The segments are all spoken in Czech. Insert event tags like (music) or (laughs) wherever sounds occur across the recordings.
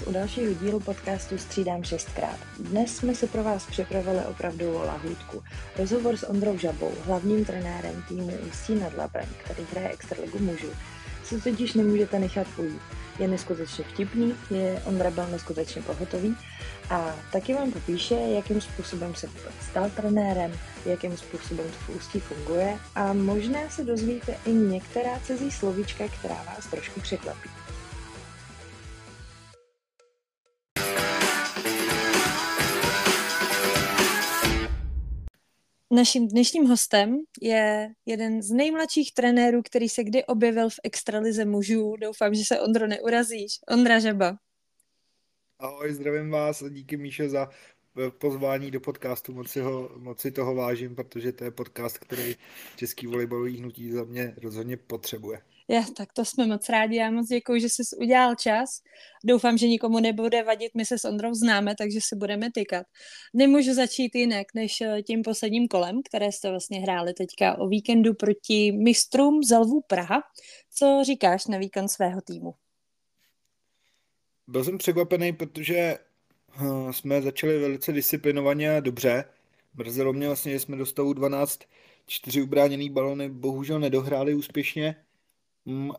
vás u dalšího dílu podcastu Střídám šestkrát. Dnes jsme si pro vás připravili opravdu lahůdku. Rozhovor s Ondrou Žabou, hlavním trenérem týmu Ústí nad Labem, který hraje Extraligu mužů. Si totiž nemůžete nechat ujít. Je neskutečně vtipný, je Ondra byl neskutečně pohotový a taky vám popíše, jakým způsobem se vůbec stal trenérem, jakým způsobem to v Ústí funguje a možná se dozvíte i některá cizí slovíčka, která vás trošku překvapí. Naším dnešním hostem je jeden z nejmladších trenérů, který se kdy objevil v extralize mužů. Doufám, že se Ondro neurazíš. Ondra Žeba. Ahoj, zdravím vás a díky Míše za eh, pozvání do podcastu. Moc si, ho, moc si toho vážím, protože to je podcast, který český volejbalový hnutí za mě rozhodně potřebuje. Já, tak to jsme moc rádi. Já moc děkuji, že jsi udělal čas. Doufám, že nikomu nebude vadit. My se s Ondrou známe, takže si budeme tykat. Nemůžu začít jinak, než eh, tím posledním kolem, které jste vlastně hráli teďka o víkendu proti mistrům Zelvů Praha. Co říkáš na výkon svého týmu? Byl jsem překvapený, protože eh, jsme začali velice disciplinovaně a dobře. Mrzelo mě vlastně, že jsme do stavu 12 čtyři ubráněný balony bohužel nedohráli úspěšně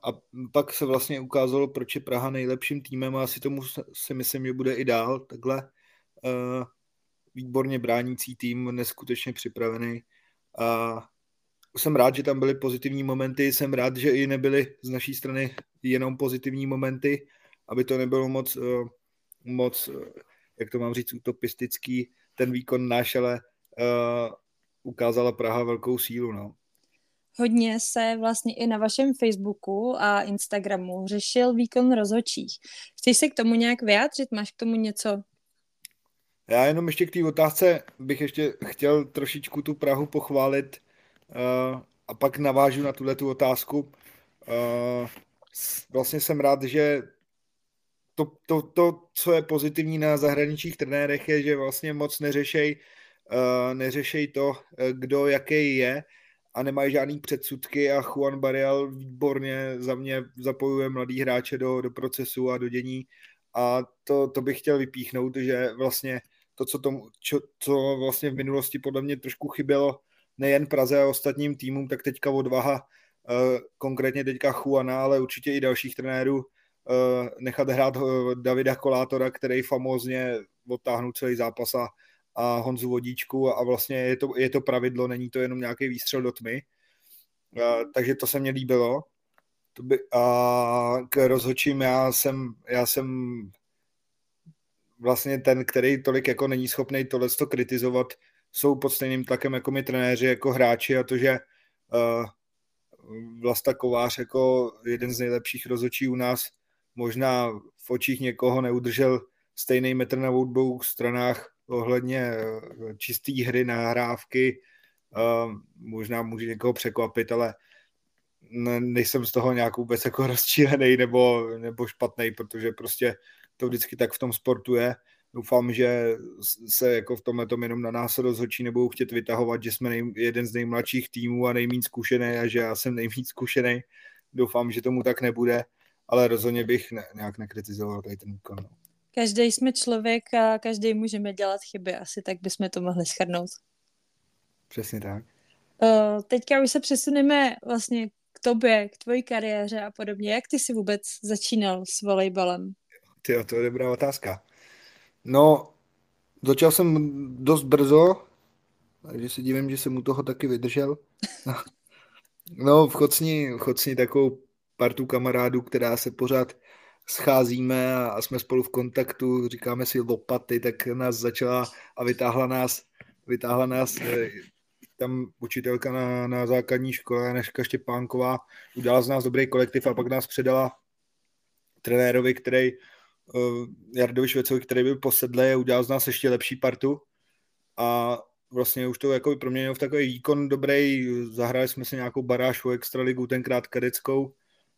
a pak se vlastně ukázalo, proč je Praha nejlepším týmem a asi tomu si myslím, že bude i dál. Takhle uh, výborně bránící tým, neskutečně připravený. A jsem rád, že tam byly pozitivní momenty, jsem rád, že i nebyly z naší strany jenom pozitivní momenty, aby to nebylo moc, uh, moc uh, jak to mám říct, utopistický ten výkon náš, ale uh, ukázala Praha velkou sílu. No hodně se vlastně i na vašem Facebooku a Instagramu řešil výkon rozhodčích. Chceš se k tomu nějak vyjádřit? Máš k tomu něco? Já jenom ještě k té otázce bych ještě chtěl trošičku tu Prahu pochválit uh, a pak navážu na tuhle tu otázku. Uh, vlastně jsem rád, že to, to, to, co je pozitivní na zahraničních trenérech, je, že vlastně moc neřešej, uh, neřešej to, kdo jaký je, a nemají žádný předsudky a Juan Barrial výborně za mě zapojuje mladý hráče do, do procesu a do dění. A to, to bych chtěl vypíchnout, že vlastně to, co, tomu, čo, co vlastně v minulosti podle mě trošku chybělo nejen Praze a ostatním týmům, tak teďka odvaha, uh, konkrétně teďka Juana, ale určitě i dalších trenérů, uh, nechat hrát uh, Davida Kolátora, který famózně odtáhnul celý zápas a a Honzu Vodíčku a vlastně je to, je to pravidlo, není to jenom nějaký výstřel do tmy. A, takže to se mně líbilo. To by, a k rozhočím já jsem, já jsem vlastně ten, který tolik jako není schopný tohle to kritizovat, jsou pod stejným tlakem jako my trenéři, jako hráči a to, že uh, Vlasta Kovář jako jeden z nejlepších rozhodčí u nás možná v očích někoho neudržel stejný metr na stranách ohledně eh, čistý hry, nahrávky, uh, možná může někoho překvapit, ale nejsem z toho nějak vůbec jako (laughs) rozčílený nebo, nebo špatný, protože prostě to vždycky tak v tom sportu je. Doufám, že se jako v tomhle tom jenom na nás rozhodčí nebudou chtět vytahovat, že jsme nej, jeden z nejmladších týmů a nejméně zkušený a že já jsem nejméně zkušený. Doufám, že tomu tak nebude, ale rozhodně bych ne, nějak nekritizoval tady ten výkon. No. Každý jsme člověk a každý můžeme dělat chyby. Asi tak bychom to mohli schrnout. Přesně tak. Uh, teďka už se přesuneme vlastně k tobě, k tvojí kariéře a podobně. Jak ty jsi vůbec začínal s volejbalem? Ty, to je dobrá otázka. No, začal jsem dost brzo, takže si divím, že jsem u toho taky vydržel. (laughs) No, v Chocni, v Chocni takovou partu kamarádů, která se pořád scházíme a, jsme spolu v kontaktu, říkáme si lopaty, tak nás začala a vytáhla nás, vytáhla nás eh, tam učitelka na, na základní škole, Aneška Štěpánková, udělala z nás dobrý kolektiv a pak nás předala trenérovi, který uh, Jardovi Švecovi, který byl posedlý a udělal z nás ještě lepší partu. A vlastně už to jako proměnilo v takový výkon dobrý, zahráli jsme si nějakou baráž o extraligu, tenkrát kadeckou,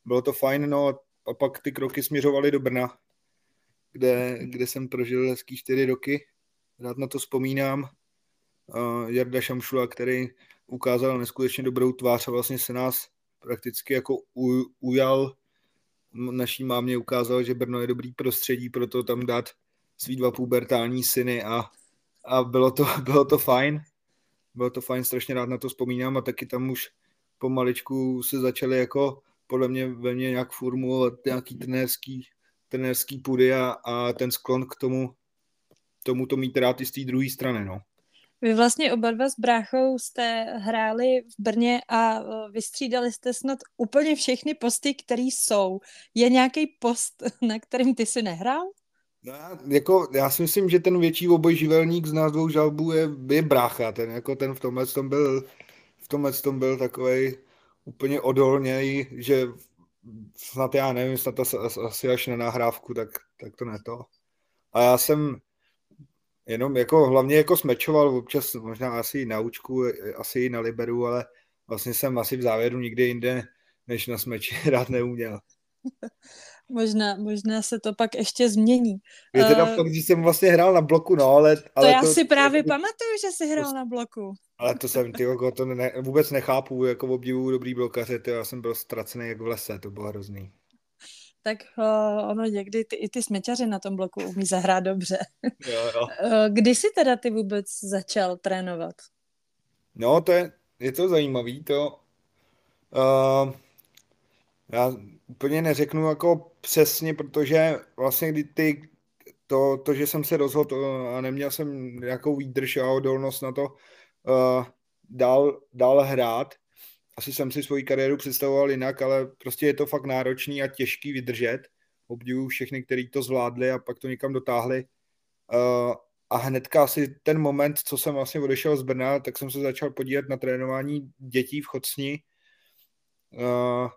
bylo to fajn, no a pak ty kroky směřovaly do Brna, kde, kde jsem prožil hezký čtyři roky. Rád na to vzpomínám. Uh, Jarda Šamšula, který ukázal neskutečně dobrou tvář a vlastně se nás prakticky jako u, ujal, naší mámě ukázal, že Brno je dobrý prostředí, proto tam dát svý dva pubertální syny a, a bylo, to, (laughs) bylo to fajn. Bylo to fajn, strašně rád na to vzpomínám a taky tam už pomaličku se začaly jako podle mě ve mně nějak formulovat nějaký trenérský, trenérský půdy a, a ten sklon k tomu, tomu to mít rád i z té druhé strany, no. Vy vlastně oba dva s bráchou jste hráli v Brně a e, vystřídali jste snad úplně všechny posty, které jsou. Je nějaký post, (laughs) na kterým ty si nehrál? No, jako, já si myslím, že ten větší obojživelník z nás dvou žalbů je, je brácha. Ten, jako ten v tomhle tom byl, v tomhle tom byl takový úplně odolněj, že snad já nevím, snad asi až na nahrávku, tak, tak to ne to. A já jsem jenom jako hlavně jako smečoval občas možná asi i na účku, asi i na liberu, ale vlastně jsem asi v závěru nikdy jinde než na smeči (laughs) rád neuměl. (laughs) možná, možná se to pak ještě změní. Je teda uh, že jsem vlastně hrál na bloku, no, ale... ale to já to, si právě to, pamatuju, že jsi hrál to, na bloku. Ale to jsem, ty, jako, to ne, vůbec nechápu, jako obdivu dobrý blokaře, ty, já jsem byl ztracený jak v lese, to bylo hrozný tak uh, ono někdy ty, i ty smečaři na tom bloku umí zahrát dobře. (laughs) Jo, jo. Uh, kdy jsi teda ty vůbec začal trénovat? No, to je, je to zajímavý, to uh, já úplně neřeknu jako přesně, protože vlastně kdy ty, to, to, že jsem se rozhodl a neměl jsem nějakou výdrž a odolnost na to uh, dál, dál hrát, asi jsem si svoji kariéru představoval jinak, ale prostě je to fakt náročný a těžký vydržet. Obdivuju všechny, kteří to zvládli a pak to někam dotáhli. Uh, a hnedka asi ten moment, co jsem vlastně odešel z Brna, tak jsem se začal podívat na trénování dětí v Chocni. Uh,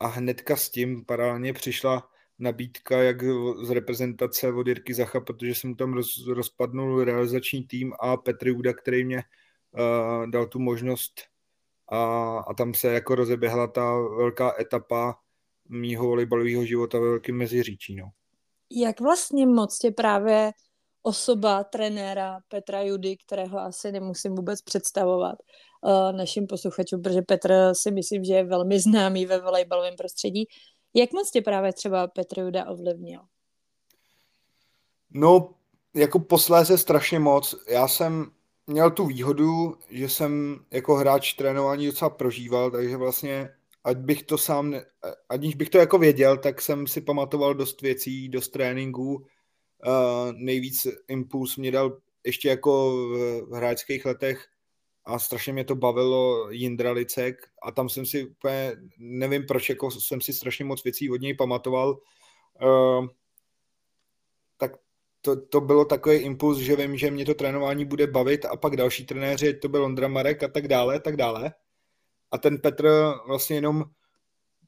a hnedka s tím paralelně přišla nabídka jak z reprezentace od Jirky Zacha, protože jsem tam roz, rozpadnul realizační tým a Petr Uda, který mě uh, dal tu možnost a, a tam se jako rozeběhla ta velká etapa mýho volejbalového života ve Velkém Meziříčí. No. Jak vlastně moc tě právě osoba trenéra Petra Judy, kterého asi nemusím vůbec představovat uh, našim posluchačům, protože Petr si myslím, že je velmi známý ve volejbalovém prostředí. Jak moc tě právě třeba Petr Juda ovlivnil? No, jako posléze strašně moc. Já jsem měl tu výhodu, že jsem jako hráč trénování docela prožíval, takže vlastně ať bych to sám, aniž bych to jako věděl, tak jsem si pamatoval dost věcí, dost tréninků. Nejvíc impuls mě dal ještě jako v hráčských letech a strašně mě to bavilo Jindra Licek a tam jsem si úplně, nevím proč, jako jsem si strašně moc věcí od něj pamatoval. Uh, to, to bylo takový impuls, že vím, že mě to trénování bude bavit a pak další trenéři, to byl Ondra Marek a tak dále, tak dále. A ten Petr vlastně jenom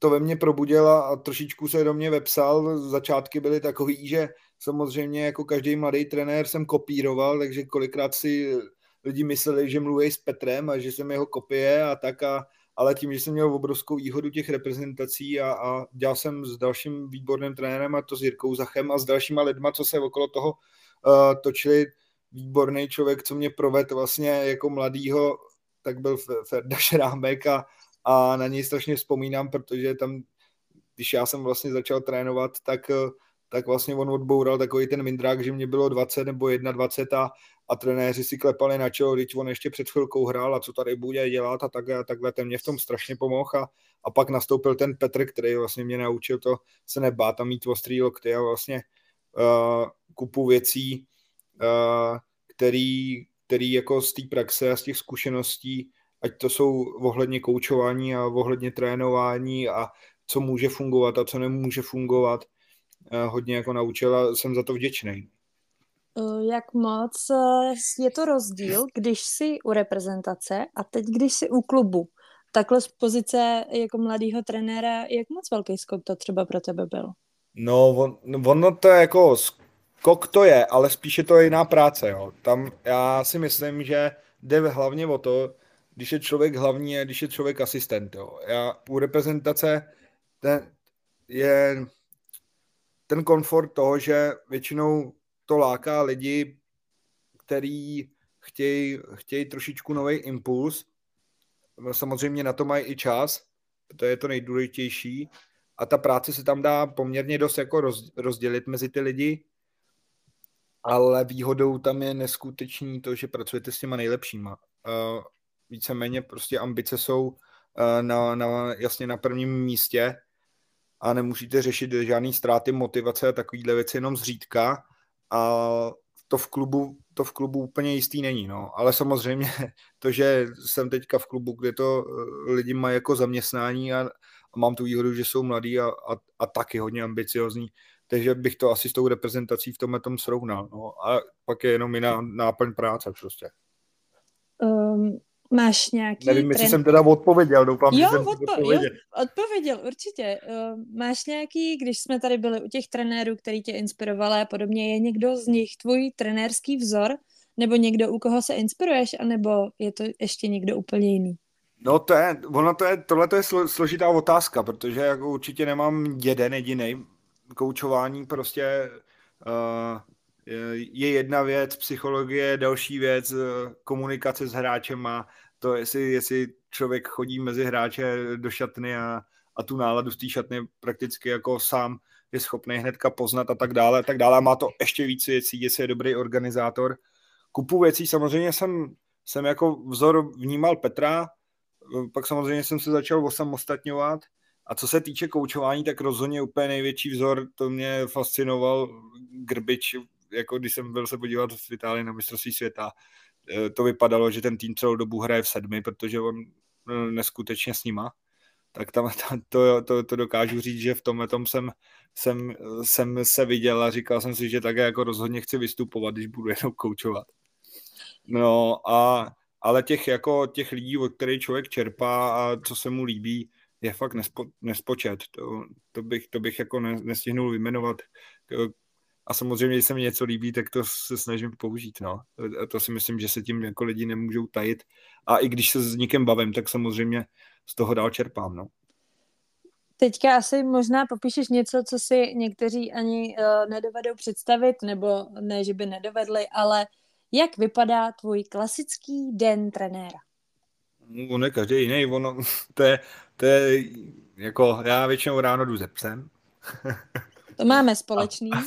to ve mně probudil a trošičku se do mě vepsal. Začátky byly takový, že samozřejmě jako každý mladý trenér jsem kopíroval, takže kolikrát si lidi mysleli, že mluví s Petrem a že jsem jeho kopie a tak a ale tím, že jsem měl obrovskou výhodu těch reprezentací a, a dělal jsem s dalším výborným trenérem a to s Jirkou Zachem a s dalšíma lidma, co se okolo toho uh, točili, výborný člověk, co mě proved vlastně jako mladýho, tak byl Ferda Šrámek a, a na něj strašně vzpomínám, protože tam, když já jsem vlastně začal trénovat, tak uh, tak vlastně on odboural takový ten mindrák, že mě bylo 20 nebo 21 a, a trenéři si klepali na čelo, když on ještě před chvilkou hrál a co tady bude dělat a takhle, a takhle ten mě v tom strašně pomohl a, a pak nastoupil ten Petr, který vlastně mě naučil to se nebát a mít ostrý lokty a vlastně uh, kupu věcí, uh, který, který jako z té praxe a z těch zkušeností, ať to jsou ohledně koučování a ohledně trénování a co může fungovat a co nemůže fungovat, hodně jako naučil a jsem za to vděčný. Eh, jak moc eh, je to rozdíl, když jsi u reprezentace a teď, když jsi u klubu? Takhle z pozice jako mladého trenéra, jak moc velký skok to třeba pro tebe byl? No, on, ono to je jako skok to je, ale spíše to je jiná práce. Jo. Tam já si myslím, že jde hlavně o to, když je člověk hlavní a když je člověk asistent. Jo. Já u reprezentace ten je ten komfort toho, že většinou to láká lidi, který chtějí, chtějí trošičku nový impuls. Samozřejmě na to mají i čas, to je to nejdůležitější. a ta práce se tam dá poměrně dost jako roz, rozdělit mezi ty lidi, ale výhodou tam je neskutečný to, že pracujete s těma nejlepšíma. Víceméně prostě ambice jsou uh, na, na, jasně na prvním místě a nemusíte řešit žádný ztráty motivace a takovýhle věci jenom zřídka a to v klubu, to v klubu úplně jistý není, no. Ale samozřejmě (laughs) to, že jsem teďka v klubu, kde to eh, lidi mají jako zaměstnání a, a mám tu výhodu, že jsou mladí a, a, a taky hodně ambiciozní, takže bych to asi s tou reprezentací v tomhle tom srovnal. No. A pak je jenom jiná náplň práce prostě. Um, máš nějaký... Nevím, jestli jsem teda odpověděl, doufám, jo, že jsem odpo- odpověděl. Jo, odpověděl, určitě. Uh, máš nějaký, když jsme tady byli u těch trenérů, který tě inspirovali a podobně, je někdo z nich tvůj trenérský vzor? Nebo někdo, u koho se inspiruješ? anebo je to ještě někdo úplně jiný? No to je, ono to je, tohle to je složitá otázka, protože jako určitě nemám jeden jediný. Koučování prostě uh, je jedna věc, psychologie je další věc, eh, komunikace s hráčem má to, jestli, jestli člověk chodí mezi hráče do šatny a, a tu náladu z té šatny prakticky jako sám je schopný hnedka poznat a tak dále, a tak dále. Má to ještě víc věcí, jestli je dobrý organizátor. Kupu věcí samozřejmě jsem, jsem jako vzor vnímal Petra, pak samozřejmě jsem se začal osamostatňovat a co se týče koučování, tak rozhodně úplně největší vzor, to mě fascinoval Grbič, jako když jsem byl se podívat v Itálii na mistrovství světa, eh, to vypadalo, že ten tým celou dobu hraje v sedmi, protože on eh, neskutečně s nima, tak tam, (laughs) tam to, to, to, dokážu říct, že v tomhle tom jsem, jsem, jsem se viděl a říkal jsem si, že také jako rozhodně chci vystupovat, když budu jenom koučovat. No a ale těch, jako, těch lidí, od kterých člověk čerpá a co se mu líbí, je fakt nespo, nespočet. To, to, bych, to bych jako ne, nestihnul vyjmenovat. A samozřejmě, když se mi něco líbí, tak to se snažím použít. No. A to si myslím, že se tím jako lidi nemůžou tajit. A i když se s někým bavím, tak samozřejmě z toho dál čerpám. No. Teďka asi možná popíšeš něco, co si někteří ani uh, nedovedou představit, nebo ne, že by nedovedli, ale jak vypadá tvůj klasický den trenéra? On je každý jiný, ono, (laughs) to je, to je jako, já většinou ráno jdu ze psem. (laughs) To máme společný. A,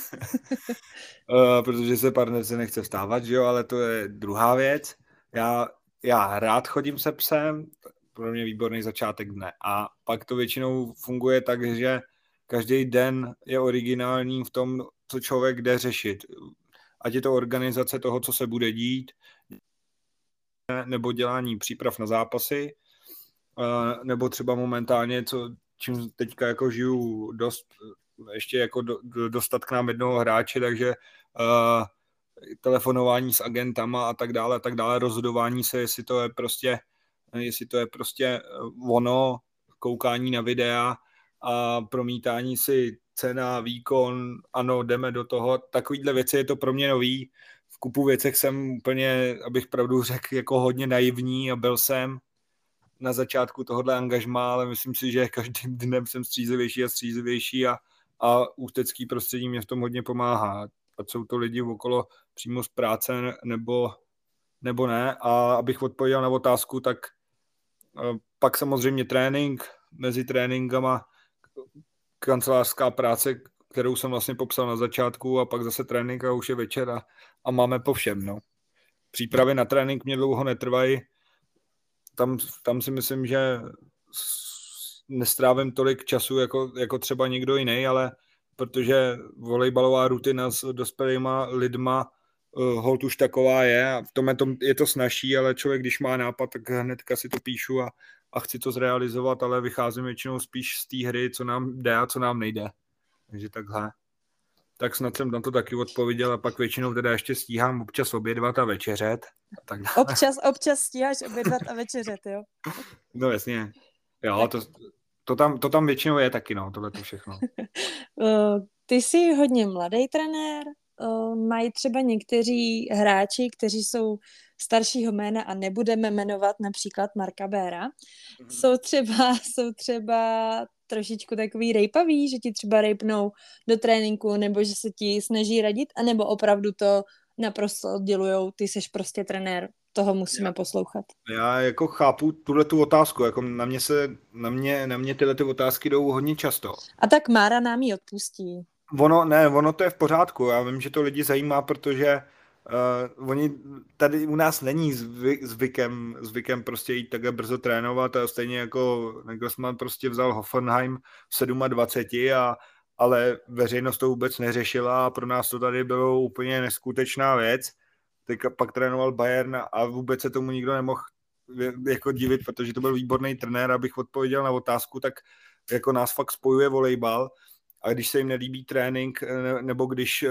a, (laughs) protože se partner se nechce vstávat, že jo, ale to je druhá věc. Já, já rád chodím se psem, pro mě výborný začátek dne. A pak to většinou funguje tak, že každý den je originální v tom, co člověk jde řešit. Ať je to organizace toho, co se bude dít, nebo dělání příprav na zápasy, nebo třeba momentálně, co, čím teďka jako žiju dost, ještě jako do, do, dostat k nám jednoho hráče, takže uh, telefonování s agentama a tak dále, a tak dále, rozhodování se, jestli to je prostě, jestli to je prostě ono, koukání na videa a promítání si cena, výkon, ano, jdeme do toho, takovýhle věci je to pro mě nový, v kupu věcech jsem úplně, abych pravdu řekl, jako hodně naivní a byl jsem na začátku tohohle angažmá, ale myslím si, že každým dnem jsem střízlivější a střízlivější a, a ústecký prostředí mě v tom hodně pomáhá. Ať jsou to lidi okolo přímo z práce nebo, nebo ne. A abych odpověděl na otázku, tak eh, pak samozřejmě trénink, mezi tréninkama kancelářská práce, kterou jsem vlastně popsal na začátku a pak zase trénink a už je večer a, a máme po všem. No. Přípravy na trénink mě dlouho netrvají. Tam, tam si myslím, že nestrávím tolik času jako, jako třeba někdo jiný, ale protože volejbalová rutina s dospělýma lidma uh, hold už taková je a v tom je to, je to snažší, ale člověk, když má nápad, tak hnedka si to píšu a, a chci to zrealizovat, ale vycházím většinou spíš z té hry, co nám jde a co nám nejde. Takže takhle. Tak snad jsem na to taky odpověděl a pak většinou teda ještě stíhám občas obědvat a večeřet. A tak dále. Občas, občas stíháš obědvat a večeřet, jo? No jasně. Jo, to, to, tam, to tam většinou je taky, no, tohle to všechno. (laughs) Eh, ty jsi hodně mladý trenér, eh, mají třeba někteří hráči, kteří jsou staršího jména a nebudeme jmenovat například Marka Béra, mm-hmm. jsou třeba, (laughs) jsou třeba trošičku takový rejpavý, že ti třeba rejpnou do tréninku, nebo že se ti snaží radit, anebo opravdu to naprosto oddělujou, ty seš prostě trenér, toho musíme já, poslouchat. Já jako chápu tuhle tu otázku, jako na mě se, na mě, na mě tyhle ty otázky jdou hodně často. A tak Mára nám ji odpustí. Ono, ne, ono to je v pořádku, já vím, že to lidi zajímá, protože Uh, oni tady u nás není zvy, zvykem, zvykem prostě jít takhle brzo trénovat a stejně jako Nagelsmann prostě vzal Hoffenheim v 27 a ale veřejnost to vůbec neřešila a pro nás to tady bylo úplně neskutečná věc. Teď pak trénoval Bayern a vůbec se tomu nikdo nemohl jako divit, protože to byl výborný trenér, abych odpověděl na otázku, tak jako nás fakt spojuje volejbal. A když se jim nelíbí trénink, nebo když eh,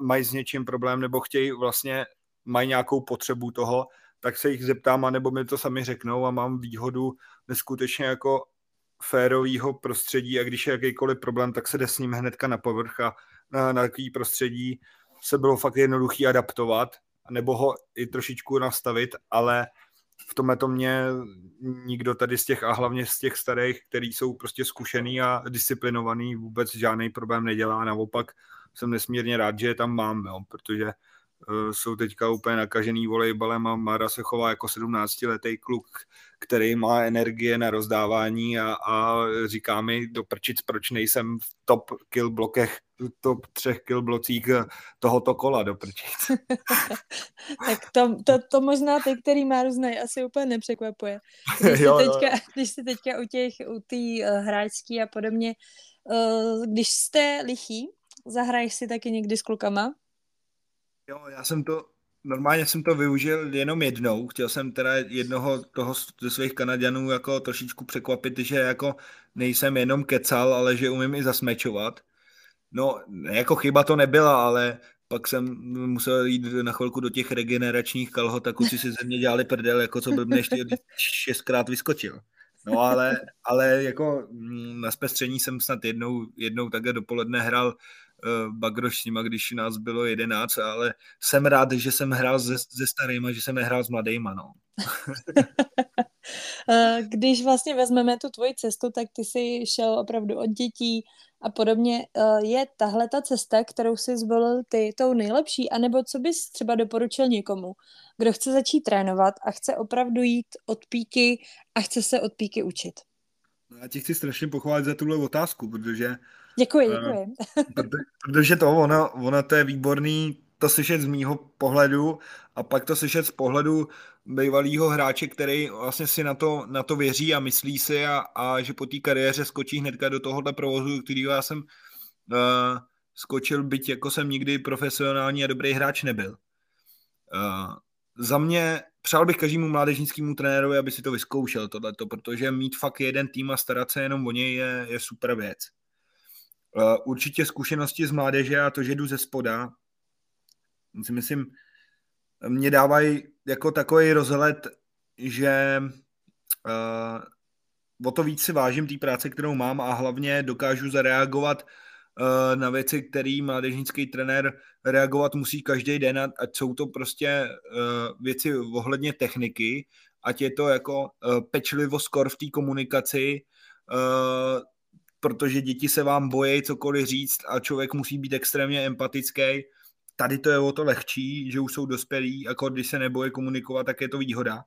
mají s něčím problém, nebo chtějí vlastně, mají nějakou potřebu toho, tak se jich zeptám, anebo mi to sami řeknou a mám výhodu neskutečně jako férového prostředí a když je jakýkoliv problém, tak se jde s ním hnedka na povrch a na, na takový prostředí se bylo fakt jednoduchý adaptovat nebo ho i trošičku nastavit, ale v tomhle to mě nikdo tady z těch a hlavně z těch starých, který jsou prostě zkušený a disciplinovaný, vůbec žádný problém nedělá. Naopak jsem nesmírně rád, že je tam mám, jo, protože uh, jsou teďka úplně nakažený volejbalem a Mara se chová jako 17-letý kluk, který má energie na rozdávání a, a říká mi do prčic, proč nejsem v top kill blokech, top třech kill blocích tohoto kola do (laughs) tak to, to, to, možná ty, který má znají, asi úplně nepřekvapuje. (laughs) Když, jo, teďka, jo. když jsi teďka u těch, u té uh, hráčský a podobně, uh, když jste lichý, zahraješ si taky někdy s klukama? Jo, já jsem to, normálně jsem to využil jenom jednou. Chtěl jsem teda jednoho toho ze svých Kanaděnů jako trošičku překvapit, že jako nejsem jenom kecal, ale že umím i zasmečovat. No, jako chyba to nebyla, ale pak jsem musel jít na chvilku do těch regeneračních kalhot a kluci si ze mě dělali prdel, jako co mě ještě šestkrát vyskočil. No ale, ale jako mm, na zpestření jsem snad jednou, jednou takhle dopoledne hrál uh, Bagroš s nima, když nás bylo jedenáct, ale jsem rád, že jsem hrál se, se starýma, že jsem nehrál s mladýma, no. (laughs) Eh, když vlastně vezmeme tu tvoji cestu, tak ty jsi šel opravdu od dětí a podobně. Eh, je tahle ta cesta, kterou jsi zvolil ty, tou nejlepší? anebo co bys třeba doporučil někomu, kdo chce začít trénovat a chce opravdu jít od píky a chce se od píky učit? No, já ti chci strašně pochválit za tuhle otázku, protože Děkuji, eh, děkuji. (laughs) protože to, ono, ono to je výborný to slyšet z mýho pohledu a pak to slyšet z pohledu bývalého hráče, který vlastně si na to, na to věří a myslí si a, a že po té kariéře skočí hnedka do tohohle provozu, který já jsem uh, skočil, byť jako jsem nikdy profesionální a dobrý hráč nebyl. Uh, za mě přál bych každému mládežnickému trenérovi, aby si to vyzkoušel tohleto, protože mít fakt jeden tým a starat se jenom o něj je, je super věc. Uh, určitě zkušenosti z mládeže a to, že jdu ze spoda, si myslím, mě dávají jako takový rozhled, že uh, o to víc si vážím té práce, kterou mám a hlavně dokážu zareagovat uh, na věci, který mládežnický trenér reagovat musí každý den, ať jsou to prostě uh, věci ohledně techniky, ať je to jako uh, pečlivost skor v té komunikaci, uh, protože děti se vám bojí cokoliv říct a člověk musí být extrémně empatický Tady to je o to lehčí, že už jsou dospělí, jako když se neboje komunikovat, tak je to výhoda.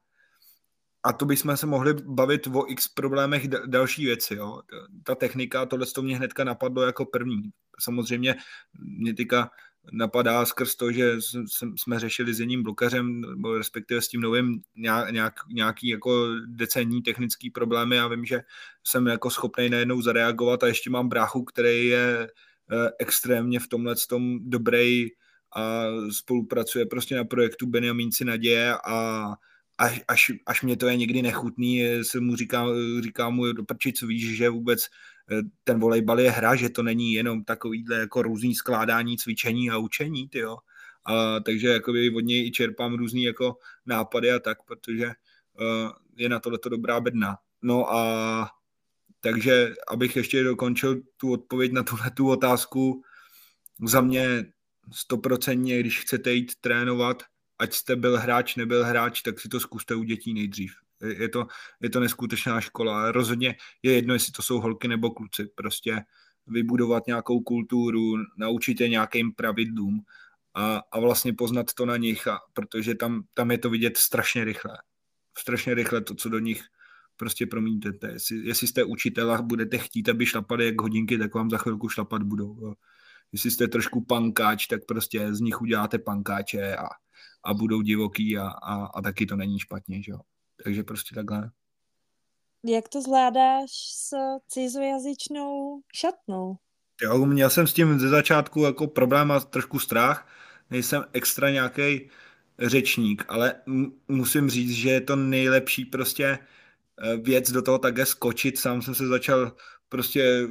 A to bychom se mohli bavit o x problémech další věci. Jo. Ta technika, tohle to mě hnedka napadlo jako první. Samozřejmě mě teďka napadá skrz to, že jsme řešili s jedním blokařem, respektive s tím novým nějak, nějaký jako decenní technický problémy a vím, že jsem jako schopný najednou zareagovat a ještě mám bráchu, který je eh, extrémně v tomhle tom dobrý a spolupracuje prostě na projektu Benjamínci naděje a až, až, až mě to je někdy nechutný, se mu říká, říká mu do prči, co víš, že vůbec eh, ten volejbal je hra, že to není jenom takovýhle jako různý skládání, cvičení a učení, tyjo. A, takže jakoby od něj i čerpám různý jako nápady a tak, protože uh, je na tohleto dobrá bedna. No a takže, abych ještě dokončil tu odpověď na tuhle tu otázku, za mě stoprocentně, když chcete jít trénovat, ať jste byl hráč, nebyl hráč, tak si to zkuste u dětí nejdřív. Je to, je to neskutečná škola. Rozhodně je jedno, jestli to jsou holky nebo kluci. Prostě vybudovat nějakou kulturu, naučit je nějakým pravidlům a, a vlastně poznat to na nich, a, protože tam, tam je to vidět strašně rychle. Strašně rychle to, co do nich prostě promíníte. Jestli, jestli jste učitel a budete chtít, aby šlapali jak hodinky, tak vám za chvilku šlapat budou. Jo. Jestli jste trošku pankáč, tak prostě z nich uděláte pankáče a, a budou divoký a, a, a taky to není špatně, že jo. Takže prostě takhle. Jak to zvládáš s cizojazyčnou šatnou? Jo, měl jsem s tím ze začátku jako problém a trošku strach. Nejsem extra nějaký řečník, ale musím říct, že je to nejlepší prostě eh, věc do toho také skočit. Sám jsem se začal prostě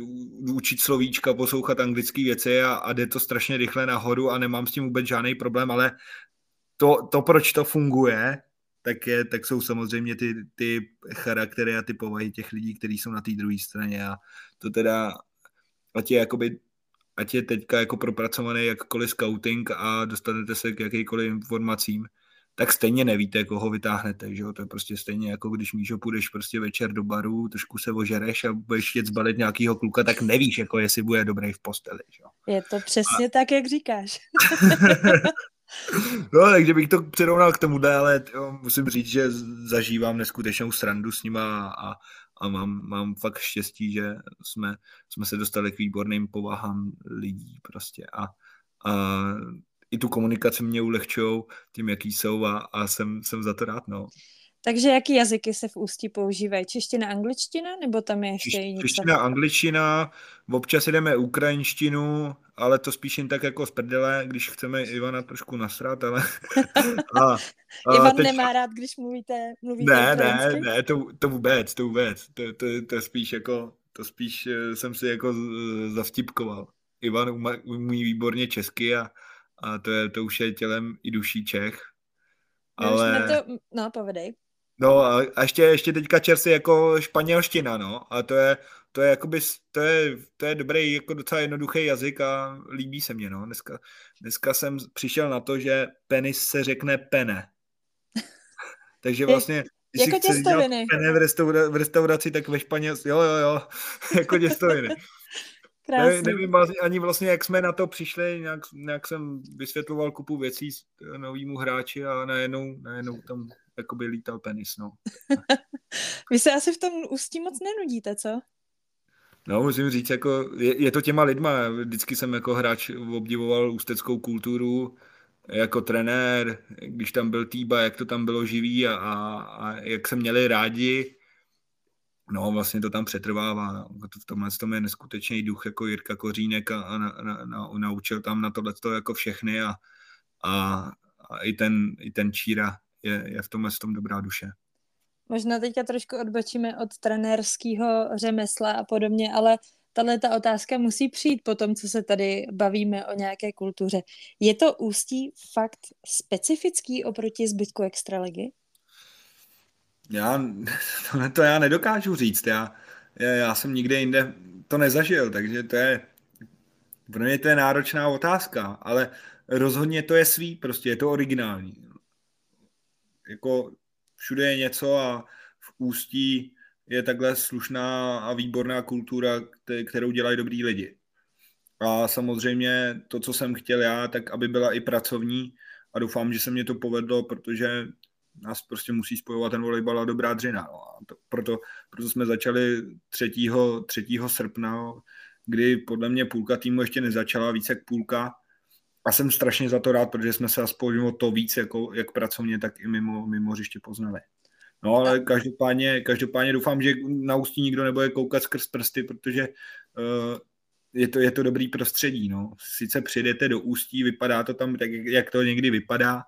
učit slovíčka, poslouchat anglické věci a, a jde to strašně rychle nahoru a nemám s tím vůbec žádný problém, ale to, to proč to funguje, tak, je, tak jsou samozřejmě ty, ty charaktery a ty povahy těch lidí, kteří jsou na té druhé straně a to teda, ať je jakoby ať je teďka jako propracovaný jakkoliv scouting a dostanete se k jakýkoliv informacím, tak stejně nevíte, koho vytáhnete, že jo? To je prostě stejně jako když Míšo půjdeš prostě večer do baru, trošku se ožereš a budeš jet zbalit nějakýho kluka, tak nevíš, jako jestli bude dobrý v posteli, že jo? Je to přesně a... tak, jak říkáš. (laughs) no, takže bych to přirovnal k tomu, ale jo, musím říct, že zažívám neskutečnou srandu s nima a, a mám, mám fakt štěstí, že jsme, jsme se dostali k výborným povahám lidí prostě a, a i tu komunikaci mě ulehčují tím, jaký jsou a, a jsem, jsem za to rád, no. Takže jaký jazyky se v Ústí používají? Čeština, angličtina, nebo tam je ještě Češ, něco? Čeština, angličtina, občas jdeme ukrajinštinu, ale to spíš jen tak jako z prdele, když chceme Ivana trošku nasrat, ale... (laughs) a, a Ivan teď... nemá rád, když mluvíte, mluvíte Ne, ne, ne, to, to vůbec, to vůbec. To, to, to spíš jako, to spíš eh, jsem si jako zavtipkoval. Ivan umí výborně česky a, a to, je, to už je tělem i duší Čech. Ale... to, no, povedej. No a ještě, ještě teďka čerstvě jako španělština, no. A to je, to je jakoby, to je, to je dobrý, jako docela jednoduchý jazyk a líbí se mě, no. Dneska, dneska jsem přišel na to, že penis se řekne pene. (laughs) Takže vlastně, když jako si chceš pene v, restaura, v restauraci, tak ve Španělsku, jo, jo, jo, (laughs) jako těstoviny. Ne, nevím ani vlastně, jak jsme na to přišli, nějak, nějak jsem vysvětloval kupu věcí novýmu hráči a najednou, najednou tam jakoby lítal penis, no. (laughs) Vy se asi v tom ústí moc nenudíte, co? No, musím říct, jako je, je to těma lidma. Vždycky jsem jako hráč obdivoval ústeckou kulturu, jako trenér, když tam byl Týba, jak to tam bylo živý a, a, a jak se měli rádi. No, vlastně to tam přetrvává. No. V tomhle tom je neskutečný duch jako Jirka Kořínek a, a na, na, naučil tam na tohle jako všechny a, a, a i, ten, i ten Číra je, je v tomhle tom dobrá duše. Možná teďka trošku odbočíme od trenérského řemesla a podobně, ale tahle ta otázka musí přijít po tom, co se tady bavíme o nějaké kultuře. Je to ústí fakt specifický oproti zbytku extraligy? Já, (laughs) to, to já nedokážu říct. Já, já, jsem nikde jinde to nezažil, takže to je, pro mě to je náročná otázka, ale rozhodně to je svý, prostě je to originální jako všude je něco a v Ústí je takhle slušná a výborná kultura, kterou dělají dobrý lidi. A samozřejmě to, co jsem chtěl já, tak aby byla i pracovní a doufám, že se mě to povedlo, protože nás prostě musí spojovat ten volejbal a dobrá dřina. No. A to, proto, proto jsme začali 3. 3. srpna, kdy podle mě půlka týmu ještě nezačala, více jak půlka, a jsem strašně za to rád, protože jsme se aspoň o to víc, jako, jak pracovně, tak i mimo, mimo hřiště poznali. No ale každopádně, každopádně doufám, že na ústí nikdo nebude koukat skrz prsty, protože uh, je, to, je to dobrý prostředí. No. Sice přijdete do ústí, vypadá to tam tak, jak to někdy vypadá.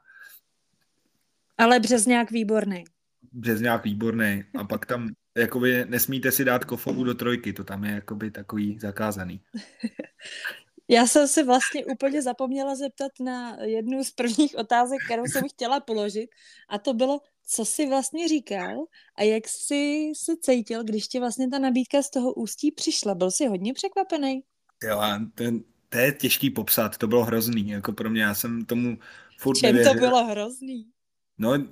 Ale Březňák výborný. Březňák výborný. A pak tam jakoby nesmíte si dát kofovu do trojky, to tam je jakoby takový zakázaný. (laughs) Já jsem si vlastně úplně zapomněla zeptat na jednu z prvních otázek, kterou jsem chtěla položit a to bylo, co jsi vlastně říkal a jak jsi se cítil, když ti vlastně ta nabídka z toho ústí přišla. Byl jsi hodně překvapený? Jo, ten, to je těžký popsat, to bylo hrozný, jako pro mě, já jsem tomu furt Čem nevěřil. to bylo hrozný? No,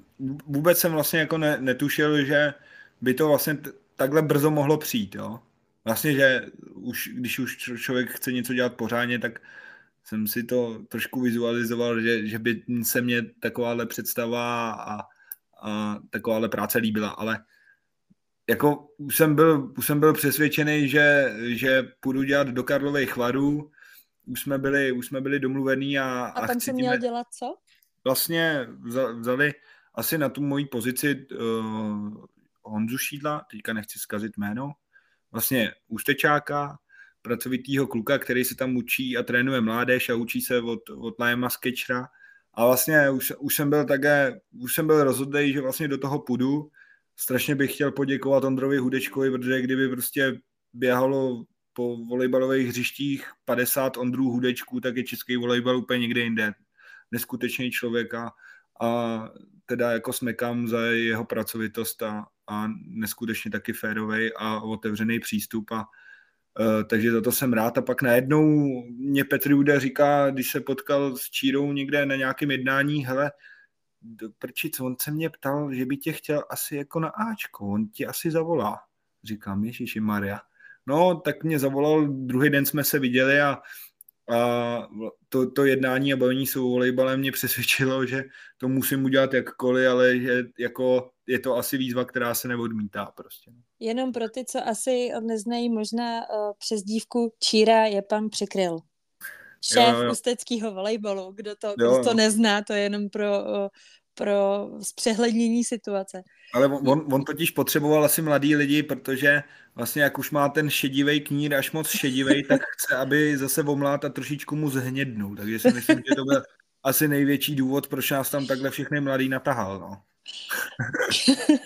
vůbec jsem vlastně jako ne, netušil, že by to vlastně t- takhle brzo mohlo přijít, jo. Vlastně, že už, když už člověk chce něco dělat pořádně, tak, jsem si to trošku vizualizoval, že, že by se mě takováhle představa a, a takováhle práce líbila, ale jako už jsem byl, už jsem byl přesvědčený, že, že půjdu dělat do Karlových varů, už jsme byli, už jsme byli domluvení a... A tam jsem měl dělat co? Vlastně vzali asi na tu moji pozici uh, Honzu Šídla, teďka nechci zkazit jméno, vlastně ústečáka, pracovitýho kluka, který se tam učí a trénuje mládež a učí se od, od Lajema Sketchera. A vlastně už, už jsem byl také, už jsem byl rozhodný, že vlastně do toho půjdu. Strašně bych chtěl poděkovat Ondrovi Hudečkovi, protože kdyby prostě běhalo po volejbalových hřištích 50 Ondrů Hudečků, tak je český volejbal úplně někde jinde. Neskutečný člověk a, teda jako smekám za jeho pracovitost a, a neskutečně taky férový a otevřený přístup a Uh, takže za to jsem rád. A pak najednou mě Petr Juda říká, když se potkal s Čírou někde na nějakém jednání, hele, prčic, on se mě ptal, že by tě chtěl asi jako na Ačko, on ti asi zavolá. Říkám, Ježíši Maria. No, tak mě zavolal, druhý den jsme se viděli a a to, to jednání a bavení s volejbalem mě přesvědčilo, že to musím udělat jakkoliv, ale že jako je to asi výzva, která se neodmítá prostě. Jenom pro ty, co asi neznají možná uh, přes dívku Číra je pan Přikryl. Šéf jo, jo. ústeckého volejbalu. Kdo to, jo, kdo to nezná, to je jenom pro, uh, pro zpřehlednění situace. Ale on, on totiž potřeboval asi mladý lidi, protože vlastně jak už má ten šedivý knír až moc šedivý, (laughs) tak chce, aby zase omlát a trošičku mu zhnědnul. Takže si myslím, že to byl asi největší důvod, proč nás tam takhle všechny mladý natahal. No. (laughs)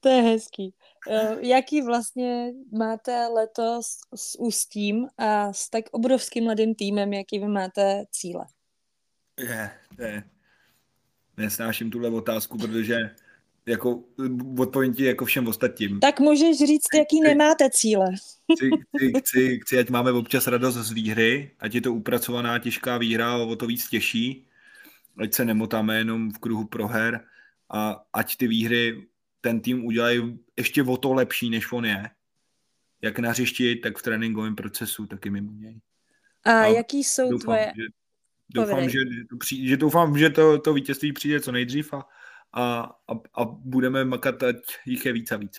to je hezký. Eh, jaký vlastně máte letos s Ústím a s tak obrovským mladým týmem, jaký vy máte cíle? Je, je. Nesnáším tuhle otázku, protože jako odpovím ti jako všem ostatním. Tak můžeš říct, jaký chci, nemáte cíle. Chci, chci, chci, chci, ať máme občas radost z výhry, ať je to upracovaná těžká výhra a o to víc těžší, ať se nemotáme jenom v kruhu proher a ať ty výhry ten tým udělají ještě o to lepší, než on je. Jak na hřišti, tak v tréninkovém procesu, taky mimo něj. A, a jaký jsou doufám, tvoje... Že, doufám, že, že, doufám, že to, to vítězství přijde co nejdřív a, a, a, a budeme makat, ať jich je víc a víc.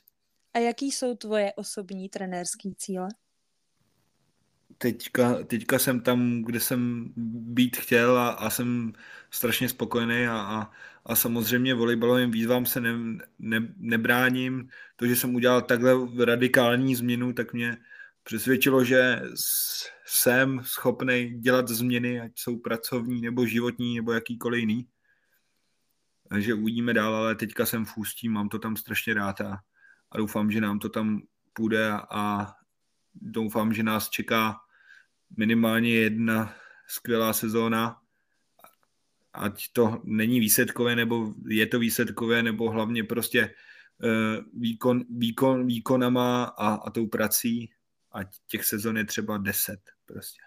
A jaký jsou tvoje osobní trenérský cíle? Teďka, teďka jsem tam, kde jsem být chtěl a, a jsem strašně spokojený a, a, a samozřejmě volejbalovým výzvám se ne, ne, nebráním. To, že jsem udělal takhle radikální změnu, tak mě přesvědčilo, že jsem schopný dělat změny, ať jsou pracovní nebo životní nebo jakýkoliv jiný. Takže uvidíme dál, ale teďka jsem v Ústí, mám to tam strašně rád a, a doufám, že nám to tam půjde a doufám, že nás čeká minimálně jedna skvělá sezóna, ať to není výsledkové, nebo je to výsledkové, nebo hlavně prostě uh, výkon, výkon, výkonama a, a tou prací, ať těch sezon je třeba deset prostě.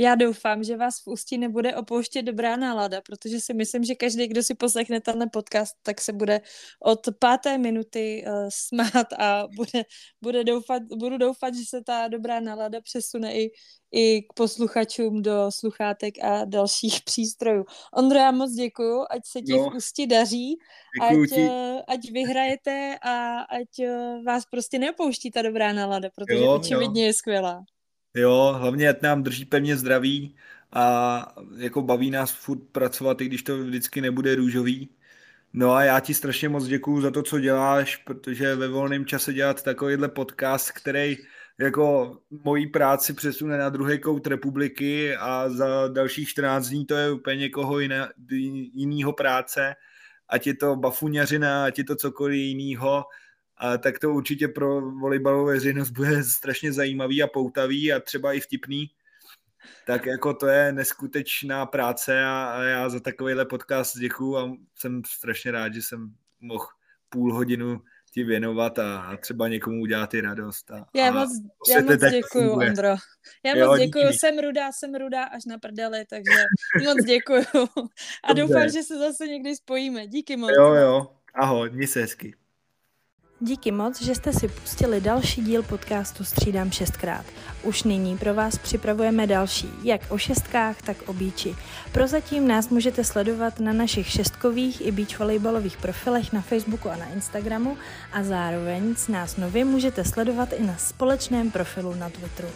Já doufám, že vás v Ústí nebude opouštět dobrá nálada, protože si myslím, že každý, kdo si poslechne tenhle podcast, tak se bude od páté minuty uh, smát a bude, bude doufat, budu doufat, že se ta dobrá nálada přesune i, i k posluchačům do sluchátek a dalších (laughs) přístrojů. Ondro, já moc děkuju, ať se ti no. v Ústí daří, ať, uh, ať vyhrajete a ať uh, vás prostě neopouští ta dobrá nálada, protože jo, očividně jo. je skvělá. Jo, hlavně ať nám drží pevně zdraví a jako baví nás furt pracovat, i když to vždycky nebude růžový. No a já ti strašně moc děkuju za to, co děláš, protože ve volném čase dělat takovýhle podcast, který jako mojí práci přesune na druhý kout republiky a za dalších 14 dní to je úplně někoho jiné, jinýho práce, ať je to bafuňařina, ať je to cokoliv jiného, a tak to určitě pro volejbalovou veřejnost bude strašně zajímavý a poutavý a třeba i vtipný. Tak jako to je neskutečná práce a, a já za takovýhle podcast děkuju a jsem strašně rád, že jsem mohl půl hodinu ti věnovat a, a třeba někomu udělat i radost. A, já moc, já moc děkuju, Ondro. Já jo, moc děkuju, díky. jsem rudá, jsem rudá až na prdeli, takže (laughs) moc děkuju. A Dobře. doufám, že se zase někdy spojíme. Díky moc. Jo, jo. Ahoj, měj se hezky. Díky moc, že jste si pustili další díl podcastu Střídám šestkrát. Už nyní pro vás připravujeme další, jak o šestkách, tak o bíči. Prozatím nás můžete sledovat na našich šestkových i beach volejbalových profilech na Facebooku a na Instagramu a zároveň s nás nově můžete sledovat i na společném profilu na Twitteru.